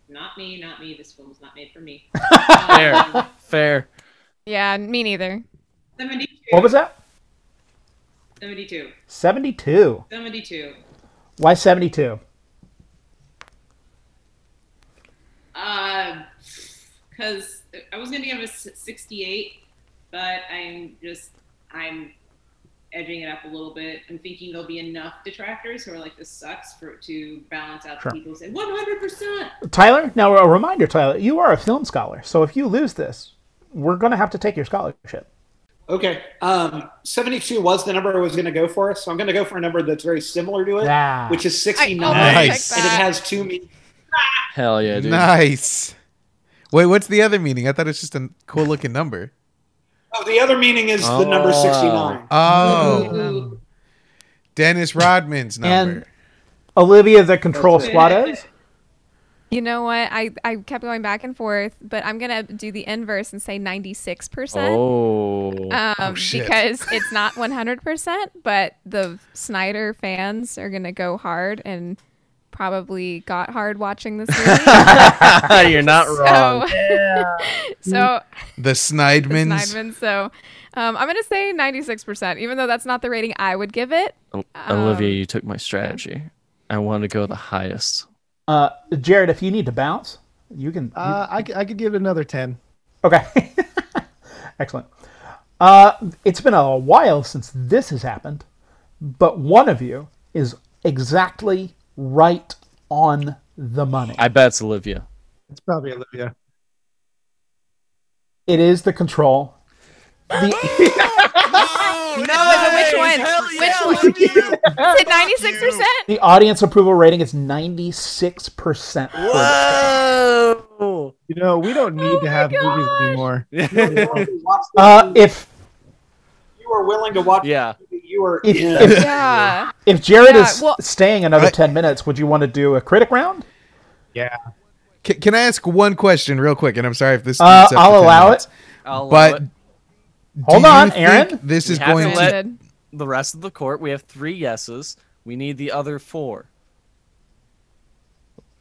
Not me, not me. This film was not made for me. Fair, fair. Yeah, me neither. 72. What was that? 72. 72. 72. Why 72? Uh, because I was gonna give a 68, but I'm just I'm edging it up a little bit. I'm thinking there'll be enough detractors who are like this sucks for to balance out Sure. the people who say 100. percent Tyler, now a reminder, Tyler, you are a film scholar, so if you lose this, we're going to have to take your scholarship. Okay. Um, 72 was the number I was going to go for, so I'm going to go for a number that's very similar to it, Ah. which is 69. almost Nice. And it has two meanings. Hell yeah, dude. Nice. Wait, what's the other meaning? I thought it's just a cool looking number. Oh, the other meaning is the number Oh. 69. Oh, Dennis Rodman's number. And Olivia the Control Suarez. You know what? I, I kept going back and forth, but I'm gonna do the inverse and say 96 percent. Oh. Um, Oh, shit. because it's not 100%, but the Snyder fans are going to go hard and probably got hard watching this movie. You're not wrong. so, so the the Snidemans. So, um, I'm going to say 96%, even though that's not the rating I would give it. O- Olivia, you took my strategy. I want to go the highest. Uh, Jared, if you need to bounce, you can. you- Uh, I, c- I could give it another 10. okay. Excellent. Uh, it's been a while since this has happened, but one of you is exactly right on the money. I bet it's Olivia. It's probably Olivia. It is the control. The, No, but which one? Which one? Is it 96%? the audience approval rating is 96%. for this film. Whoa! You know, we don't need to have movies anymore. Uh, if you are willing to watch Yeah. The movie, you are if, in. if, Yeah. if Jared Yeah, is well- staying another I- 10 minutes, would you want to do a critic round? Yeah. Can, can I ask one question real quick? And I'm sorry if this. Uh, eats up I'll allow minutes. I'll allow But it. Hold on, Aaron. This We is have going to to. let- Landed. the rest of the court, we have three yeses. We need the other four.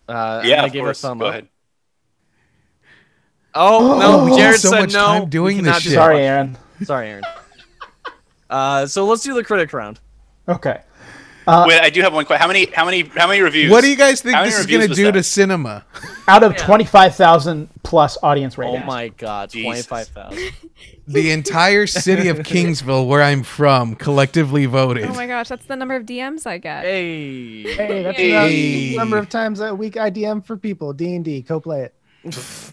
Uh, I'm yeah, gonna of give course. a thumb Go up. ahead. Oh no, Jared So said much no. time We doing this shit. Sorry, Aaron. Sorry, Aaron. Uh, so let's do the critic round. Okay. Wait, I do have one question. How many? How many? How many reviews? What do you guys think this is going to do that? to cinema? Out of 25,000 plus audience ratings. Oh my god, Jesus. twenty-five thousand. The entire city of Kingsville, where I'm from, collectively voted. Oh my gosh, that's the number of DMs I get. Hey. Hey, that's Hey. the number of times a week I DM for people. D&D, co-play it. it's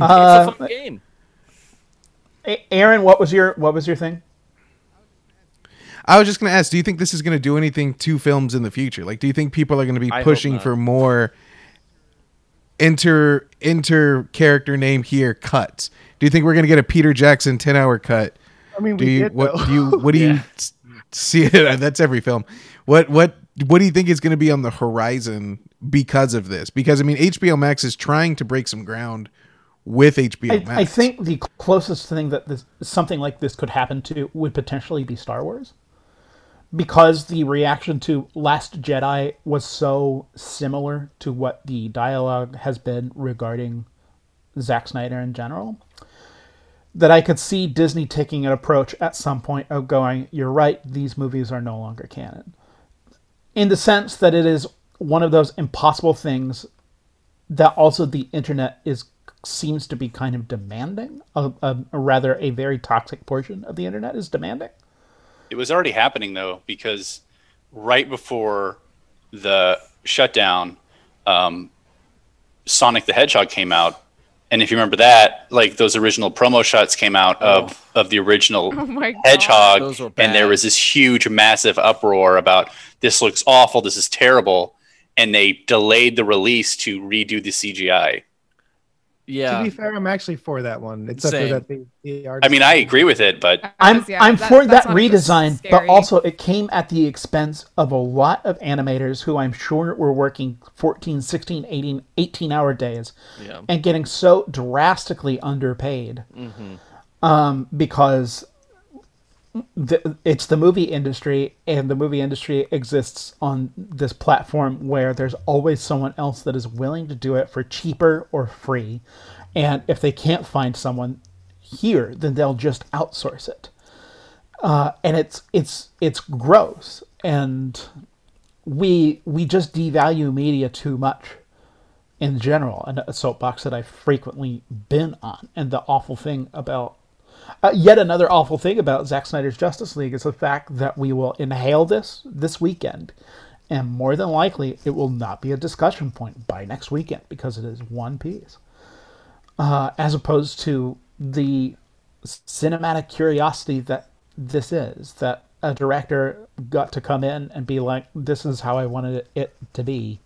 Uh, a fun game. Aaron, what was your what was your thing? I was just going to ask, do you think this is going to do anything to films in the future? Like, do you think people are going to be I pushing for more inter inter character name here cuts? Do you think we're going to get a Peter Jackson ten hour cut? I mean, Do we you did, what do you what do you see? That's every film. What what what do you think is going to be on the horizon because of this? Because I mean, HBO Max is trying to break some ground with HBO I, Max. I think the closest thing that this something like this could happen to would potentially be Star Wars. Because the reaction to Last Jedi was so similar to what the dialogue has been regarding Zack Snyder in general, that I could see Disney taking an approach at some point of going, You're right, these movies are no longer canon. In the sense that it is one of those impossible things that also the internet is seems to be kind of demanding a, a, rather a very toxic portion of the internet is demanding It was already happening though, because right before the shutdown, um, Sonic the Hedgehog came out, and if you remember that, like those original promo shots came out of of the original Oh. Hedgehog, and there was this huge, massive uproar about this looks awful, this is terrible, and they delayed the release to redo the CGI. Yeah. To be fair, I'm actually for that one. Except Same. for that the, the art I mean, I agree with it, but i'm Yeah, i'm that- for that that's one of the redesign but also it came at the expense of a lot of animators who i'm sure were working 14 16 18 18 hour days Yeah. and getting so drastically underpaid um, because the, it's the movie industry and the movie industry exists on this platform where there's always someone else that is willing to do it for cheaper or free and if they can't find someone here, then they'll just outsource it. Uh, and it's it's it's gross, and we we just devalue media too much in general, and a soapbox that I've frequently been on. And the awful thing about uh, yet another awful thing about Zack Snyder's Justice League is the fact that we will inhale this this weekend, and more than likely it will not be a discussion point by next weekend because it is one piece, uh, as opposed to the cinematic curiosity that this is. That a director got to come in and be like, "This is how I wanted it to be."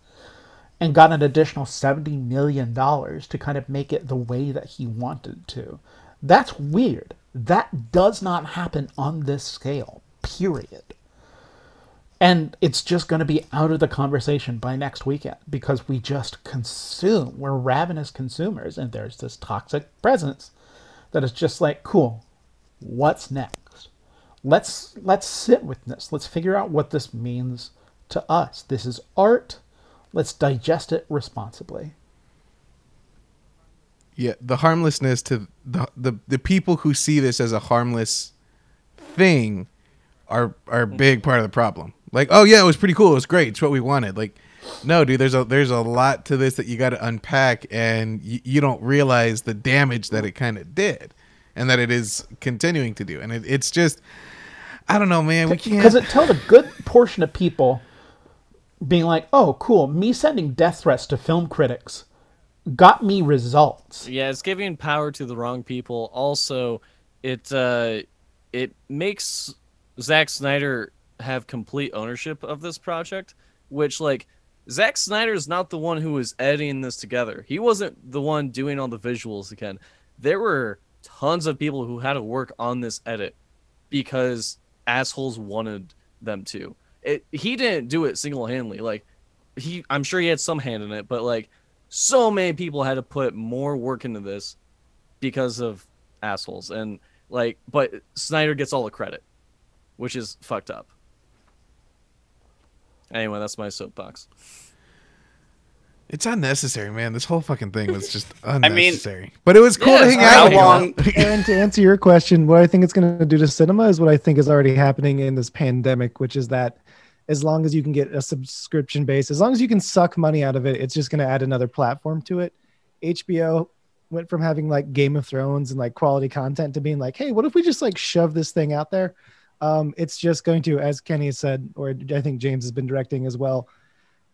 and got an additional $70 million to kind of make it the way that he wanted to. That's weird. That does not happen on this scale, period. And it's just going to be out of the conversation by next weekend because we just consume. We're ravenous consumers, and there's this toxic presence that is just like, cool, what's next? Let's let's sit with this. Let's figure out what this means to us. This is art Let's digest it responsibly. Yeah, the harmlessness to the the, the people who see this as a harmless thing are are a big part of the problem. Like, oh yeah, it was pretty cool. It was great. It's what we wanted. Like, no, dude, there's a there's a lot to this that you got to unpack, and y- you don't realize the damage that it kind of did, and that it is continuing to do. And it, it's just, I don't know, man. We can't because it told a good portion of people being like, "Oh, cool, me sending death threats to film critics got me results." Yeah, it's giving power to the wrong people. Also, it uh, it makes Zack Snyder have complete ownership of this project, which like Zack Snyder is not the one who was editing this together. He wasn't the one doing all the visuals again. There were tons of people who had to work on this edit because assholes wanted them to. It, he didn't do it single-handedly. Like he I'm sure he had some hand in it, but like so many people had to put more work into this because of assholes and like but Snyder gets all the credit, which is fucked up. Anyway, that's my soapbox. It's unnecessary, man. This whole fucking thing was just i mean- unnecessary. but it was cool Yeah, to hang out with you. long? and to answer your question, what I think it's going to do to cinema is what I think is already happening in this pandemic, which is that as long as you can get a subscription base, as long as you can suck money out of it, it's just going to add another platform to it. HBO went from having like Game of Thrones and like quality content to being like, hey, what if we just like shove this thing out there? Um, it's just going to, as Kenny has said, or I think James has been directing as well.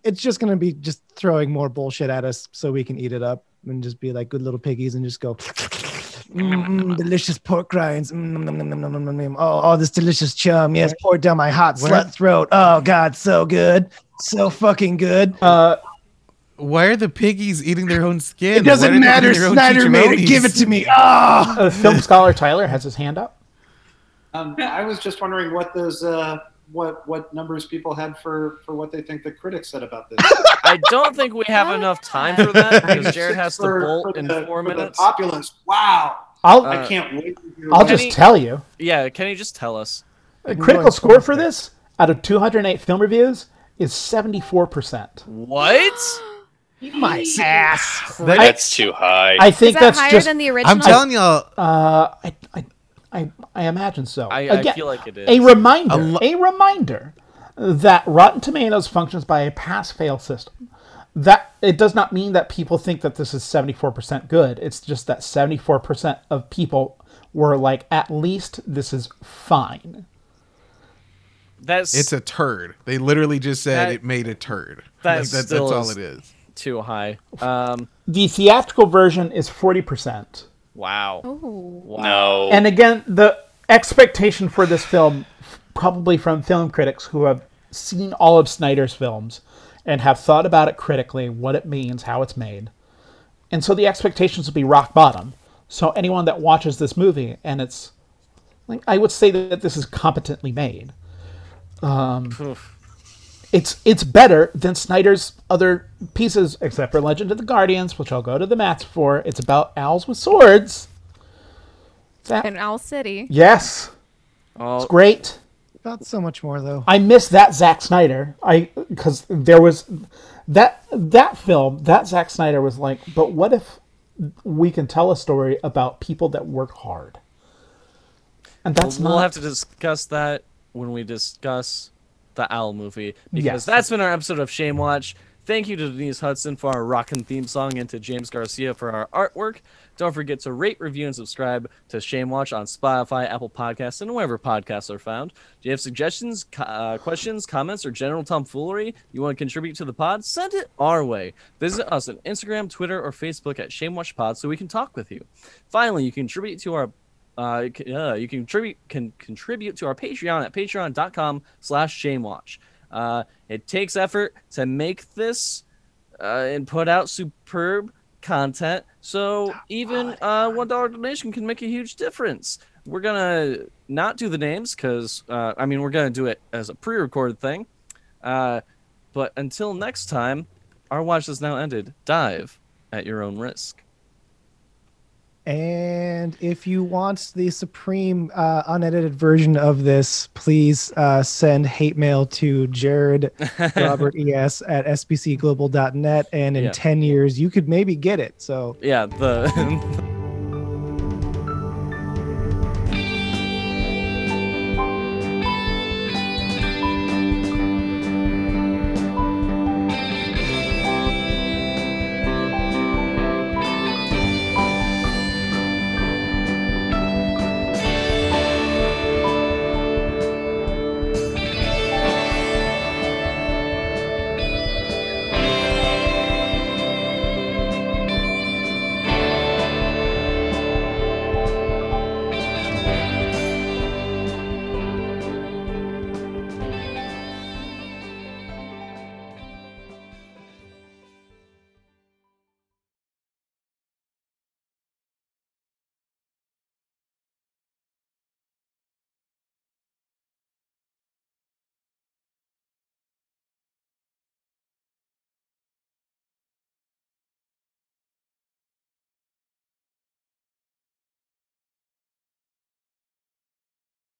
It's just going to be just throwing more bullshit at us so we can eat it up and just be like good little piggies and just go, mm, delicious pork rinds. Mm, oh, all this delicious chum. Yes, pour down my hot Where? slut throat. Oh God, so good, so fucking good. Uh, why are the piggies eating their own skin? It doesn't matter. Snyder made it. Give it to me. Ah, oh. uh, film scholar Tyler has his hand up. Um, I was just wondering what those uh, what what numbers people had for for what they think the critics said about this. I don't think we have enough time for that because Jared has to bolt for in the- four for the minutes. populace. Wow, I'll Uh, I can't wait. To hear I'll that. just Kenny- tell you. Yeah, can you just tell us? The critical score for this out of 208 film reviews is 74%. What? my ass. That's too high. I Is think that that's higher just than the original? I'm telling y'all, uh I, I I I imagine so. I, I feel like it is. a reminder, A lo- a reminder that Rotten Tomatoes functions by a pass-fail system. That it does not mean that people think that this is 74% good. It's just that 74% of people were like, at least this is fine. That's it's a turd. They literally just said That- it made a turd. that Like, that's, that's all it is. too high. Um, The theatrical version is 40%. Wow. Ooh. Wow. no. And again, the expectation for this film, probably from film critics who have seen all of Snyder's films and have thought about it critically, what it means, how it's made. And so the expectations will be rock bottom. So anyone that watches this movie and it's like I would say that this is competently made. Um, it's it's better than Snyder's other pieces, except for Legend of the Guardians, which I'll go to the mats for. It's about owls with swords. That, in Owl City. Yes, Oh, it's great. Not so much more though. I miss that Zack Snyder. I because there was that that film that Zack Snyder was like, but what if we can tell a story about people that work hard. And that's we'll not have to discuss that when we discuss the Owl movie because Yes. that's been our episode of Shame Watch. Thank you to Denise Hudson for our rockin' theme song and to James Garcia for our artwork. Don't forget to rate, review, and subscribe to Shame Watch on Spotify, Apple Podcasts, and wherever podcasts are found. Do you have suggestions, uh, questions, comments, or general tomfoolery you want to contribute to the pod? Send it our way. Visit us on Instagram, Twitter, or Facebook at Shame Watch Pod so we can talk with you. Finally, you can contribute to our uh, uh, you can contribute can contribute to our Patreon at patreon.com slash shamewatch. Uh, it takes effort to make this uh, and put out superb content, so even uh, one dollar donation can make a huge difference. We're gonna not do the names because uh, I mean we're gonna do it as a pre-recorded thing. Uh, but until next time, our watch has now ended. Dive at your own risk. And if you want the supreme uh, unedited version of this, please uh, send hate mail to Jared Robert ES at sbcglobal.net. And in Yeah. 10 years, you could maybe get it. So Yeah, the